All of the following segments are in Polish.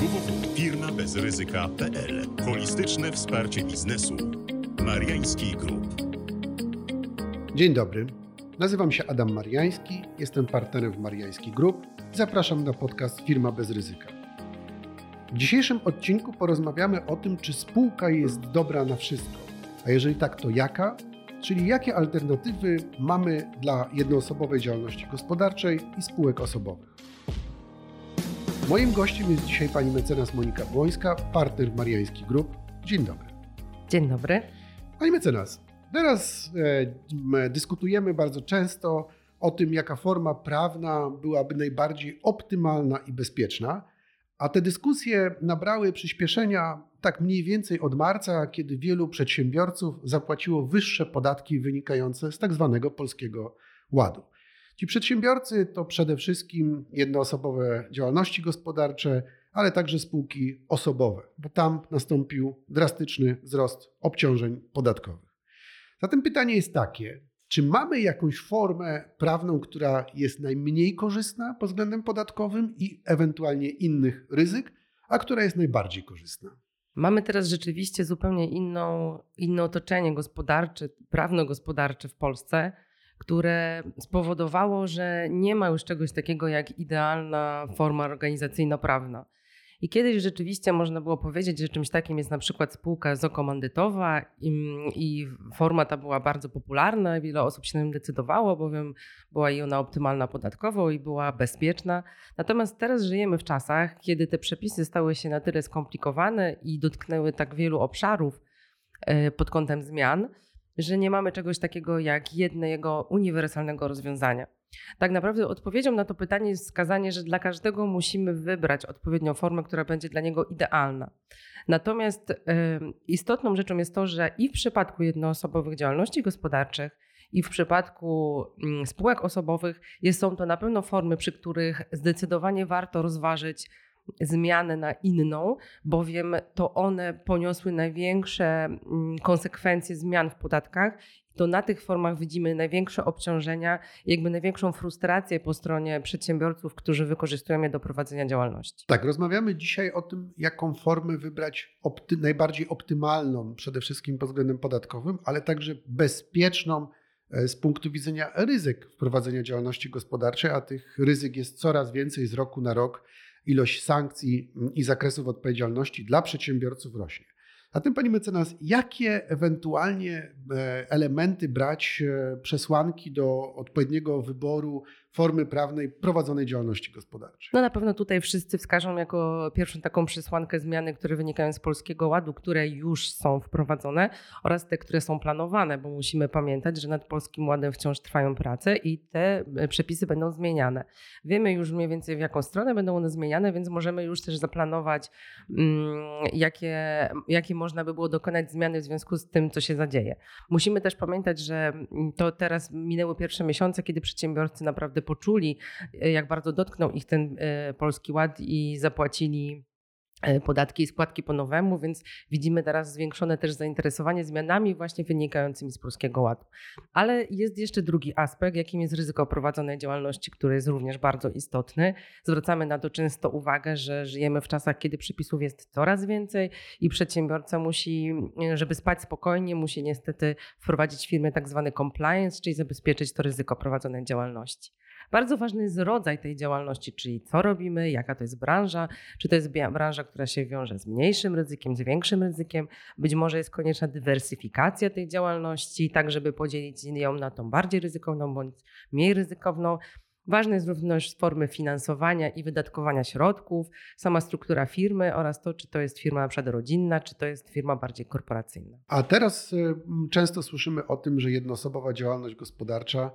www.firmabezryzyka.pl Holistyczne wsparcie biznesu. Mariański Group. Dzień dobry. Nazywam się Adam Mariański, jestem partnerem w Mariański Group zapraszam na podcast Firma bez ryzyka. W dzisiejszym odcinku porozmawiamy o tym, czy spółka jest dobra na wszystko, a jeżeli tak, to jaka, czyli jakie alternatywy mamy dla jednoosobowej działalności gospodarczej i spółek osobowych. Moim gościem jest dzisiaj pani mecenas Monika Błońska, partner Mariański Group. Dzień dobry. Dzień dobry. Pani mecenas, teraz e, dyskutujemy bardzo często o tym, jaka forma prawna byłaby najbardziej optymalna i bezpieczna, a te dyskusje nabrały przyspieszenia tak mniej więcej od marca, kiedy wielu przedsiębiorców zapłaciło wyższe podatki wynikające z tak zwanego polskiego ładu. Ci przedsiębiorcy to przede wszystkim jednoosobowe działalności gospodarcze, ale także spółki osobowe, bo tam nastąpił drastyczny wzrost obciążeń podatkowych. Zatem pytanie jest takie: czy mamy jakąś formę prawną, która jest najmniej korzystna pod względem podatkowym i ewentualnie innych ryzyk, a która jest najbardziej korzystna? Mamy teraz rzeczywiście zupełnie inną, inne otoczenie gospodarcze, prawno-gospodarcze w Polsce które spowodowało, że nie ma już czegoś takiego jak idealna forma organizacyjno-prawna. I kiedyś rzeczywiście można było powiedzieć, że czymś takim jest na przykład spółka zokomandytowa i, i forma ta była bardzo popularna, wiele osób się na nią decydowało, bowiem była i ona optymalna podatkowo i była bezpieczna. Natomiast teraz żyjemy w czasach, kiedy te przepisy stały się na tyle skomplikowane i dotknęły tak wielu obszarów e, pod kątem zmian, że nie mamy czegoś takiego jak jednego uniwersalnego rozwiązania. Tak naprawdę odpowiedzią na to pytanie jest wskazanie, że dla każdego musimy wybrać odpowiednią formę, która będzie dla niego idealna. Natomiast y, istotną rzeczą jest to, że i w przypadku jednoosobowych działalności gospodarczych, i w przypadku y, spółek osobowych jest, są to na pewno formy, przy których zdecydowanie warto rozważyć zmianę na inną, bowiem to one poniosły największe mm, konsekwencje zmian w podatkach. To na tych formach widzimy największe obciążenia, jakby największą frustrację po stronie przedsiębiorców, którzy wykorzystują je do prowadzenia działalności. Tak, rozmawiamy dzisiaj o tym, jaką formę wybrać opty najbardziej optymalną, przede wszystkim pod względem podatkowym, ale także bezpieczną e, z punktu widzenia ryzyk wprowadzenia działalności gospodarczej, a tych ryzyk jest coraz więcej z roku na rok ilość sankcji i zakresów odpowiedzialności dla przedsiębiorców rośnie. Zatem, pani mecenas, jakie ewentualnie e, elementy brać, e, przesłanki do odpowiedniego wyboru formy prawnej prowadzonej działalności gospodarczej? No na pewno tutaj wszyscy wskażą jako pierwszą taką przesłankę zmiany, które wynikają z Polskiego Ładu, które już są wprowadzone oraz te, które są planowane, bo musimy pamiętać, że nad Polskim Ładem wciąż trwają prace i te e, przepisy będą zmieniane. Wiemy już mniej więcej w jaką stronę będą one zmieniane, więc możemy już też zaplanować, mm, jakie, jakie można by było dokonać zmiany w związku z tym, co się zadzieje. Musimy też pamiętać, że to teraz minęły pierwsze miesiące, kiedy przedsiębiorcy naprawdę poczuli, e, jak bardzo dotknął ich ten e, polski ład i zapłacili E, podatki i składki po nowemu, więc widzimy teraz zwiększone też zainteresowanie zmianami właśnie wynikającymi z Polskiego Ładu. Ale jest jeszcze drugi aspekt, jakim jest ryzyko prowadzonej działalności, który jest również bardzo istotny. Zwracamy na to często uwagę, że żyjemy w czasach, kiedy przepisów jest coraz więcej i przedsiębiorca musi, żeby spać spokojnie, musi niestety wprowadzić w firmie tak zwany compliance, czyli zabezpieczyć to ryzyko prowadzonej działalności. Bardzo ważny jest rodzaj tej działalności, czyli co robimy, jaka to jest branża, czy to jest branża, która się wiąże z mniejszym ryzykiem, z większym ryzykiem. Być może jest konieczna dywersyfikacja tej działalności, tak żeby podzielić ją na tą bardziej ryzykowną bądź mniej ryzykowną. Ważne jest również formy finansowania i wydatkowania środków, sama struktura firmy oraz to, czy to jest firma na przykład rodzinna, czy to jest firma bardziej korporacyjna. A teraz y, często słyszymy o tym, że jednoosobowa działalność gospodarcza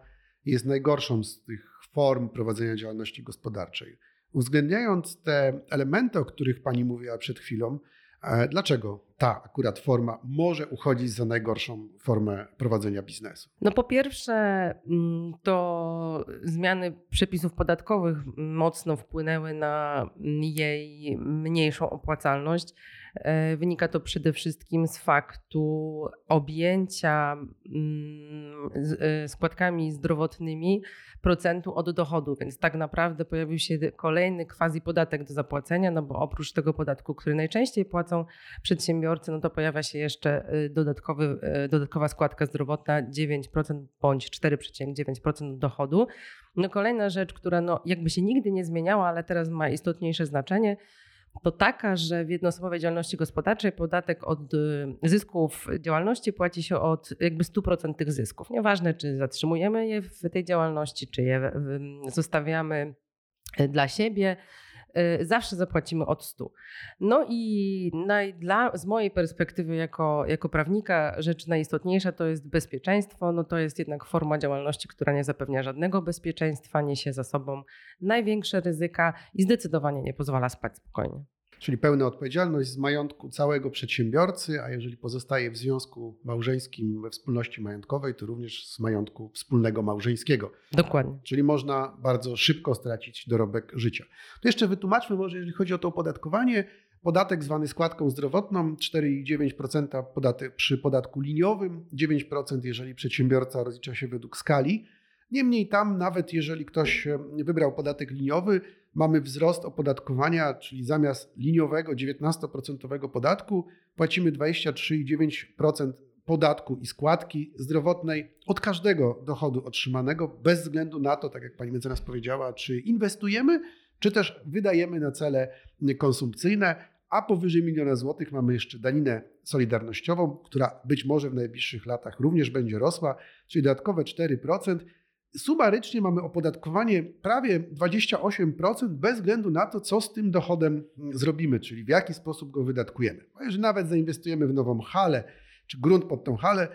jest najgorszą z tych form prowadzenia działalności gospodarczej. Uwzględniając te elementy, o których Pani mówiła przed chwilą, e, dlaczego ta akurat forma może uchodzić za najgorszą formę prowadzenia biznesu? No po pierwsze, mm, to zmiany przepisów podatkowych mocno wpłynęły na jej mniejszą opłacalność. E, wynika to przede wszystkim z faktu objęcia mm, e, składkami zdrowotnymi procentu od dochodu, więc tak naprawdę pojawił się kolejny quasi podatek do zapłacenia, no bo oprócz tego podatku, który najczęściej płacą przedsiębiorcy, no to pojawia się jeszcze e, dodatkowy, dodatkowa składka zdrowotna 9% bądź 4,9% dochodu. No kolejna rzecz, która no jakby się nigdy nie zmieniała, ale teraz ma istotniejsze znaczenie, to taka, że w jednoosobowej działalności gospodarczej podatek od y, zysków działalności płaci się od jakby 100% tych zysków. Nieważne, czy zatrzymujemy je w tej działalności, czy je zostawiamy y, dla siebie, y, zawsze zapłacimy od 100. No i dla, z mojej perspektywy jako, jako prawnika rzecz najistotniejsza to jest bezpieczeństwo. No to jest jednak forma działalności, która nie zapewnia żadnego bezpieczeństwa, niesie za sobą największe ryzyka i zdecydowanie nie pozwala spać spokojnie. Czyli pełna odpowiedzialność z majątku całego przedsiębiorcy, a jeżeli pozostaje w związku małżeńskim we wspólności majątkowej, to również z majątku wspólnego małżeńskiego. Dokładnie. Czyli można bardzo szybko stracić dorobek życia. To jeszcze wytłumaczmy może, jeżeli chodzi o to opodatkowanie, Podatek zwany składką zdrowotną 4,9% podatek przy podatku liniowym, 9% jeżeli przedsiębiorca rozlicza się według skali. Niemniej tam, nawet jeżeli ktoś wybrał podatek liniowy, mamy wzrost opodatkowania, czyli zamiast liniowego 19% podatku płacimy 23,9% podatku i składki zdrowotnej od każdego dochodu otrzymanego, bez względu na to, tak jak pani mecenas powiedziała, czy inwestujemy, czy też wydajemy na cele konsumpcyjne, a powyżej miliona złotych mamy jeszcze daninę solidarnościową, która być może w najbliższych latach również będzie rosła, czyli dodatkowe 4% sumarycznie mamy opodatkowanie prawie 28% bez względu na to, co z tym dochodem zrobimy, czyli w jaki sposób go wydatkujemy. Bo jeżeli nawet zainwestujemy w nową halę, czy grunt pod tą halę,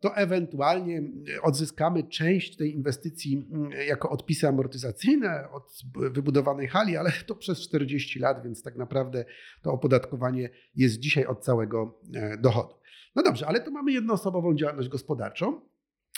to ewentualnie odzyskamy część tej inwestycji mm, jako odpisy amortyzacyjne od wybudowanej hali, ale to przez 40 lat, więc tak naprawdę to opodatkowanie jest dzisiaj od całego e, dochodu. No dobrze, ale to mamy jednoosobową działalność gospodarczą.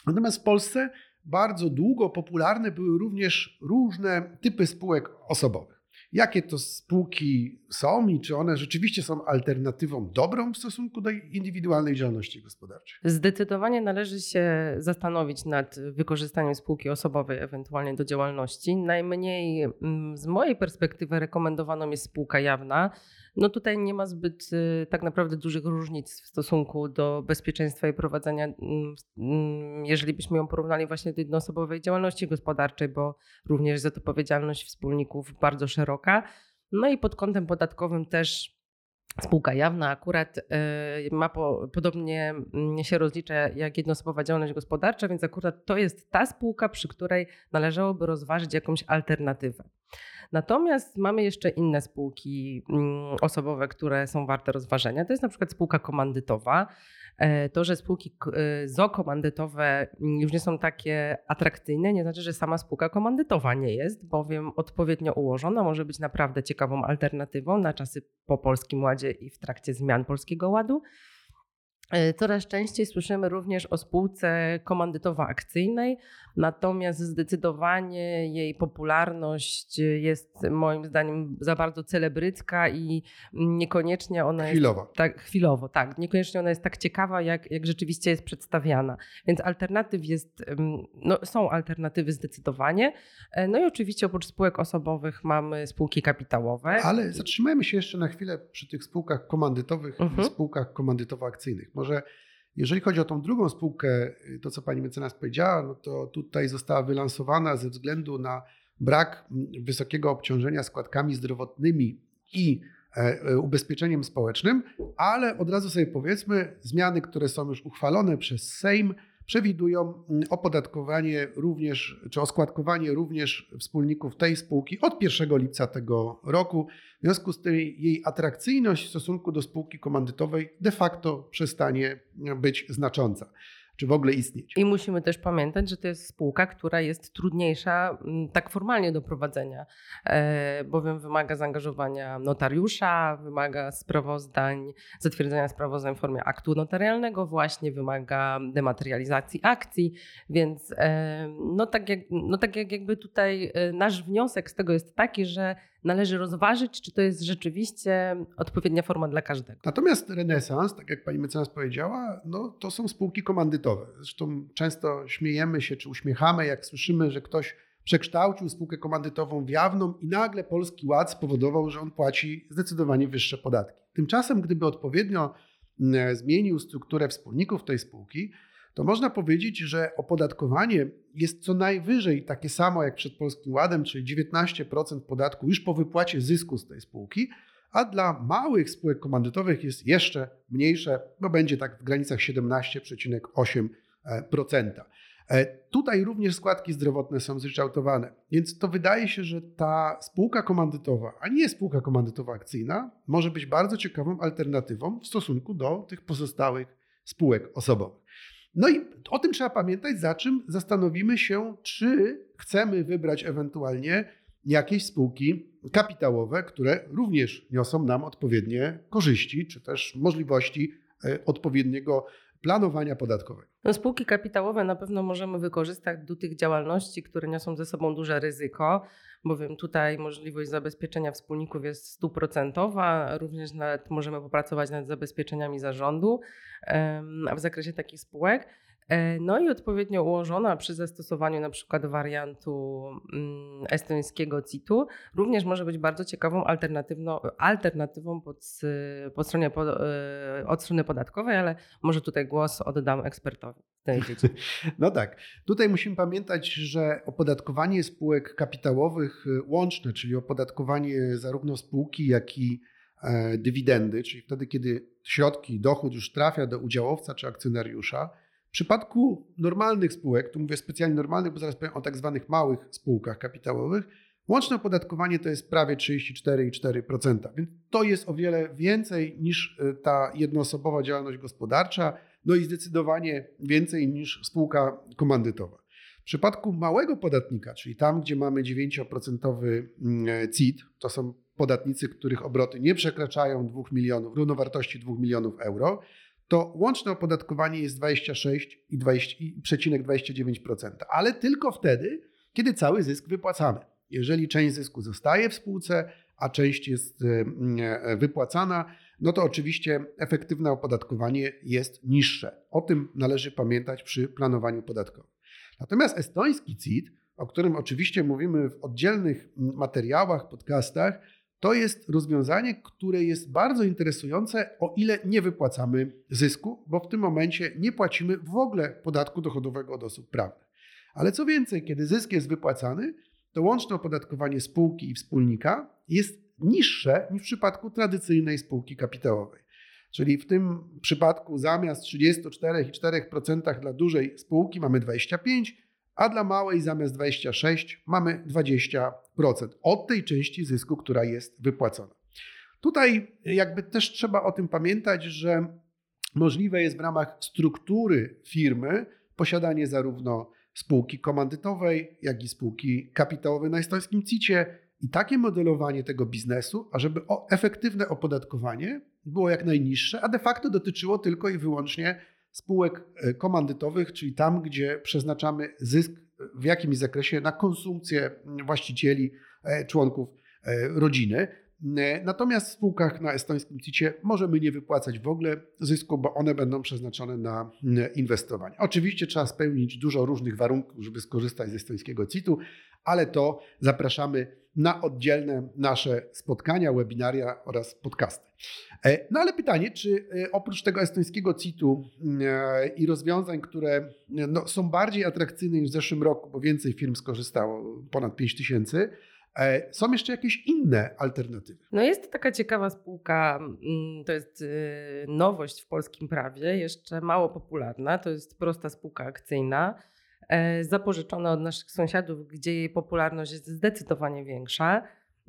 Natomiast w Polsce bardzo długo popularne były również różne typy spółek osobowych. Jakie to spółki są i czy one rzeczywiście są alternatywą dobrą w stosunku do indywidualnej działalności gospodarczej? Zdecydowanie należy się zastanowić nad wykorzystaniem spółki osobowej ewentualnie do działalności. Najmniej mm, z mojej perspektywy rekomendowaną jest spółka jawna no tutaj nie ma zbyt y, tak naprawdę dużych różnic w stosunku do bezpieczeństwa i prowadzenia, mm, mm, jeżeli byśmy ją porównali właśnie do jednoosobowej działalności gospodarczej, bo również jest odpowiedzialność wspólników bardzo szeroka. No i pod kątem podatkowym też Spółka jawna akurat y, ma po, podobnie mm, się rozlicza jak jednoosobowa działalność gospodarcza, więc akurat to jest ta spółka, przy której należałoby rozważyć jakąś alternatywę. Natomiast mamy jeszcze inne spółki mm, osobowe, które są warte rozważenia. To jest na przykład spółka komandytowa. E, to, że spółki e, zokomandytowe już nie są takie atrakcyjne, nie znaczy, że sama spółka komandytowa nie jest, bowiem odpowiednio ułożona może być naprawdę ciekawą alternatywą na czasy po Polskim Ładzie i w trakcie zmian Polskiego Ładu. E, coraz częściej słyszymy również o spółce komandytowo-akcyjnej, natomiast zdecydowanie jej popularność jest moim zdaniem za bardzo celebrycka i niekoniecznie ona chwilowo. jest tak chwilowo, tak, niekoniecznie ona jest tak ciekawa, jak, jak rzeczywiście jest przedstawiana. Więc alternatyw jest, no, są alternatywy zdecydowanie. E, no i oczywiście oprócz spółek osobowych mamy spółki kapitałowe. Ale zatrzymajmy się jeszcze na chwilę przy tych spółkach komandytowych mhm. i spółkach komandytowo-akcyjnych może jeżeli chodzi o tą drugą spółkę, to co pani mecenas powiedziała, no to tutaj została wylansowana ze względu na brak wysokiego obciążenia składkami zdrowotnymi i e, e, ubezpieczeniem społecznym, ale od razu sobie powiedzmy, zmiany, które są już uchwalone przez Sejm, przewidują mm, opodatkowanie również, czy oskładkowanie również wspólników tej spółki od 1 lipca tego roku. W związku z tym jej atrakcyjność w stosunku do spółki komandytowej de facto przestanie być znacząca. Czy w ogóle istnieć. I musimy też pamiętać, że to jest spółka, która jest trudniejsza mm, tak formalnie do prowadzenia, e, bowiem wymaga zaangażowania notariusza, wymaga sprawozdań, zatwierdzenia sprawozdań w formie aktu notarialnego, właśnie wymaga dematerializacji akcji, więc e, no tak jak, no tak jak jakby tutaj e, nasz wniosek z tego jest taki, że należy rozważyć, czy to jest rzeczywiście odpowiednia forma dla każdego. Natomiast renesans, tak jak pani mecenas powiedziała, no, to są spółki komandytowe. Zresztą często śmiejemy się czy uśmiechamy, jak słyszymy, że ktoś przekształcił spółkę komandytową w jawną i nagle Polski Ład spowodował, że on płaci zdecydowanie wyższe podatki. Tymczasem, gdyby odpowiednio mm, zmienił strukturę wspólników tej spółki, to można powiedzieć, że opodatkowanie jest co najwyżej takie samo jak przed Polskim Ładem, czyli 19% podatku już po wypłacie zysku z tej spółki, a dla małych spółek komandytowych jest jeszcze mniejsze, bo będzie tak w granicach 17,8%. E, tutaj również składki zdrowotne są zryczałtowane, więc to wydaje się, że ta spółka komandytowa, a nie spółka komandytowa akcyjna, może być bardzo ciekawą alternatywą w stosunku do tych pozostałych spółek osobowych. No i o tym trzeba pamiętać, za czym zastanowimy się, czy chcemy wybrać ewentualnie jakieś spółki kapitałowe, które również niosą nam odpowiednie korzyści, czy też możliwości e, odpowiedniego planowania podatkowego. No, spółki kapitałowe na pewno możemy wykorzystać do tych działalności, które niosą ze sobą duże ryzyko, bowiem tutaj możliwość zabezpieczenia wspólników jest stuprocentowa, również nawet możemy popracować nad zabezpieczeniami zarządu w zakresie takich spółek. E, no i odpowiednio ułożona przy zastosowaniu na przykład wariantu mm, estońskiego CIT-u również może być bardzo ciekawą alternatywą pod, pod stronie, pod, e, od strony podatkowej, ale może tutaj głos oddam ekspertowi No tak. Tutaj musimy pamiętać, że opodatkowanie spółek kapitałowych e, łączne, czyli opodatkowanie zarówno spółki, jak i dywidendy, czyli wtedy, kiedy środki, dochód już trafia do udziałowca czy akcjonariusza, w przypadku normalnych spółek, tu mówię specjalnie normalnych, bo zaraz powiem o tak zwanych małych spółkach kapitałowych, łączne opodatkowanie to jest prawie 34,4%, więc to jest o wiele więcej niż e, ta jednoosobowa działalność gospodarcza, no i zdecydowanie więcej niż spółka komandytowa. W przypadku małego podatnika, czyli tam, gdzie mamy 9% mm, e, CIT, to są podatnicy, których obroty nie przekraczają 2 milionów, równowartości 2 milionów euro, to łączne opodatkowanie jest 26,29%, ale tylko wtedy, kiedy cały zysk wypłacamy. Jeżeli część zysku zostaje w spółce, a część jest e, e, wypłacana, no to oczywiście efektywne opodatkowanie jest niższe. O tym należy pamiętać przy planowaniu podatkowym. Natomiast estoński CIT, o którym oczywiście mówimy w oddzielnych materiałach, podcastach, to jest rozwiązanie, które jest bardzo interesujące, o ile nie wypłacamy zysku, bo w tym momencie nie płacimy w ogóle podatku dochodowego od osób prawnych. Ale co więcej, kiedy zysk jest wypłacany, to łączne opodatkowanie spółki i wspólnika jest niższe niż w przypadku tradycyjnej spółki kapitałowej. Czyli w tym przypadku zamiast 34,4% dla dużej spółki mamy 25%, a dla małej zamiast 26 mamy 20% od tej części zysku, która jest wypłacona. Tutaj jakby też trzeba o tym pamiętać, że możliwe jest w ramach struktury firmy posiadanie zarówno spółki komandytowej, jak i spółki kapitałowej na estońskim CIT-ie i takie modelowanie tego biznesu, ażeby efektywne opodatkowanie było jak najniższe, a de facto dotyczyło tylko i wyłącznie spółek e, komandytowych, czyli tam, gdzie przeznaczamy zysk w jakimś zakresie na konsumpcję właścicieli, e, członków e, rodziny. Natomiast w spółkach na estońskim CIT-ie możemy nie wypłacać w ogóle zysku, bo one będą przeznaczone na inwestowanie. Oczywiście trzeba spełnić dużo różnych warunków, żeby skorzystać z estońskiego CIT-u, ale to zapraszamy na oddzielne nasze spotkania, webinaria oraz podcasty. E, no ale pytanie, czy e, oprócz tego estońskiego CIT-u e, i rozwiązań, które no, są bardziej atrakcyjne niż w zeszłym roku, bo więcej firm skorzystało, ponad 5 tysięcy, są jeszcze jakieś inne alternatywy? No jest taka ciekawa spółka, mm, to jest nowość w polskim prawie, jeszcze mało popularna, to jest prosta spółka akcyjna E, zapożyczone od naszych sąsiadów, gdzie jej popularność jest zdecydowanie większa.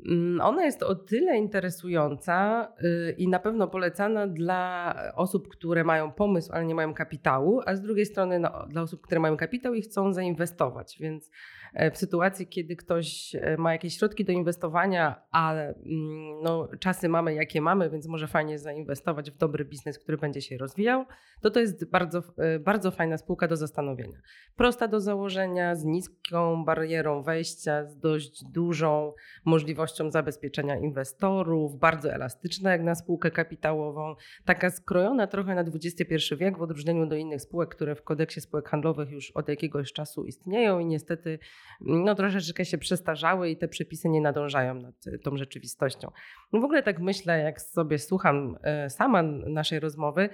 Mm, ona jest o tyle interesująca y, i na pewno polecana dla osób, które mają pomysł, ale nie mają kapitału, a z drugiej strony no, dla osób, które mają kapitał i chcą zainwestować. Więc e, w sytuacji, kiedy ktoś e, ma jakieś środki do inwestowania, ale mm, no, czasy mamy jakie mamy, więc może fajnie zainwestować w dobry biznes, który będzie się rozwijał, to to jest bardzo, e, bardzo fajna spółka do zastanowienia. Prosta do założenia, z niską barierą wejścia, z dość dużą możliwością zabezpieczenia inwestorów, bardzo elastyczna jak na spółkę kapitałową, taka skrojona trochę na XXI wiek w odróżnieniu do innych spółek, które w kodeksie spółek handlowych już od jakiegoś czasu istnieją i niestety no, troszeczkę się przestarzały i te przepisy nie nadążają nad tą rzeczywistością. No w ogóle tak myślę, jak sobie słucham e, sama naszej rozmowy,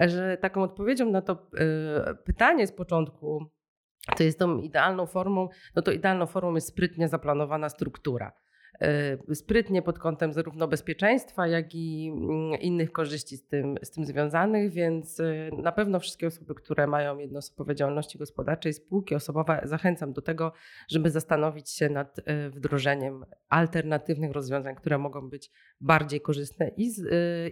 że taką odpowiedzią na to e, pytanie z początku, to jest tą idealną formą, no to idealną formą jest sprytnie zaplanowana struktura. Y, sprytnie pod kątem zarówno bezpieczeństwa, jak i mm, innych korzyści z tym, z tym związanych, więc y, na pewno wszystkie osoby, które mają jednoosobowe działalności gospodarczej, spółki osobowe, zachęcam do tego, żeby zastanowić się nad y, wdrożeniem alternatywnych rozwiązań, które mogą być bardziej korzystne i, z,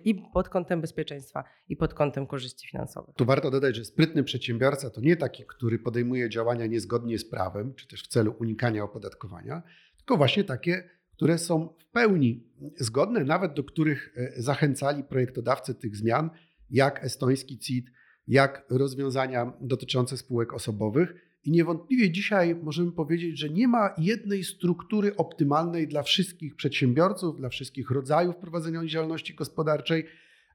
i pod kątem bezpieczeństwa, i pod kątem korzyści finansowych. Tu warto dodać, że sprytny przedsiębiorca to nie taki, który podejmuje działania niezgodnie z prawem, czy też w celu unikania opodatkowania, tylko właśnie takie, które są w pełni zgodne, nawet do których e, zachęcali projektodawcy tych zmian, jak estoński CIT, jak rozwiązania dotyczące spółek osobowych. I niewątpliwie dzisiaj możemy powiedzieć, że nie ma jednej struktury optymalnej dla wszystkich przedsiębiorców, dla wszystkich rodzajów prowadzenia działalności gospodarczej.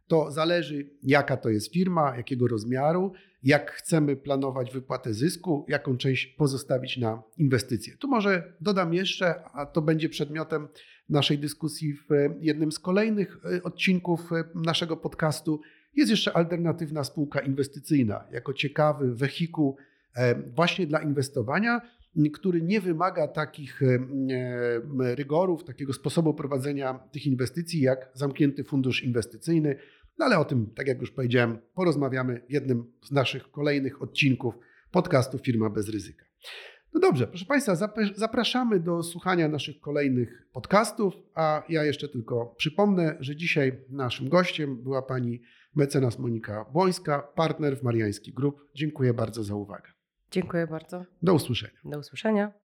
To zależy, jaka to jest firma, jakiego rozmiaru, jak chcemy planować wypłatę zysku, jaką część pozostawić na inwestycje. Tu może dodam jeszcze, a to będzie przedmiotem naszej dyskusji w jednym z kolejnych e, odcinków e, naszego podcastu. Jest jeszcze alternatywna spółka inwestycyjna, jako ciekawy wehikuł e, właśnie dla inwestowania, który nie wymaga takich rygorów, takiego sposobu prowadzenia tych inwestycji jak zamknięty fundusz inwestycyjny, no ale o tym, tak jak już powiedziałem, porozmawiamy w jednym z naszych kolejnych odcinków podcastu Firma bez ryzyka. No dobrze, proszę Państwa, zapraszamy do słuchania naszych kolejnych podcastów, a ja jeszcze tylko przypomnę, że dzisiaj naszym gościem była pani mecenas Monika Błońska, partner w Mariański Group. Dziękuję bardzo za uwagę. Dziękuję bardzo. Do usłyszenia. Do usłyszenia.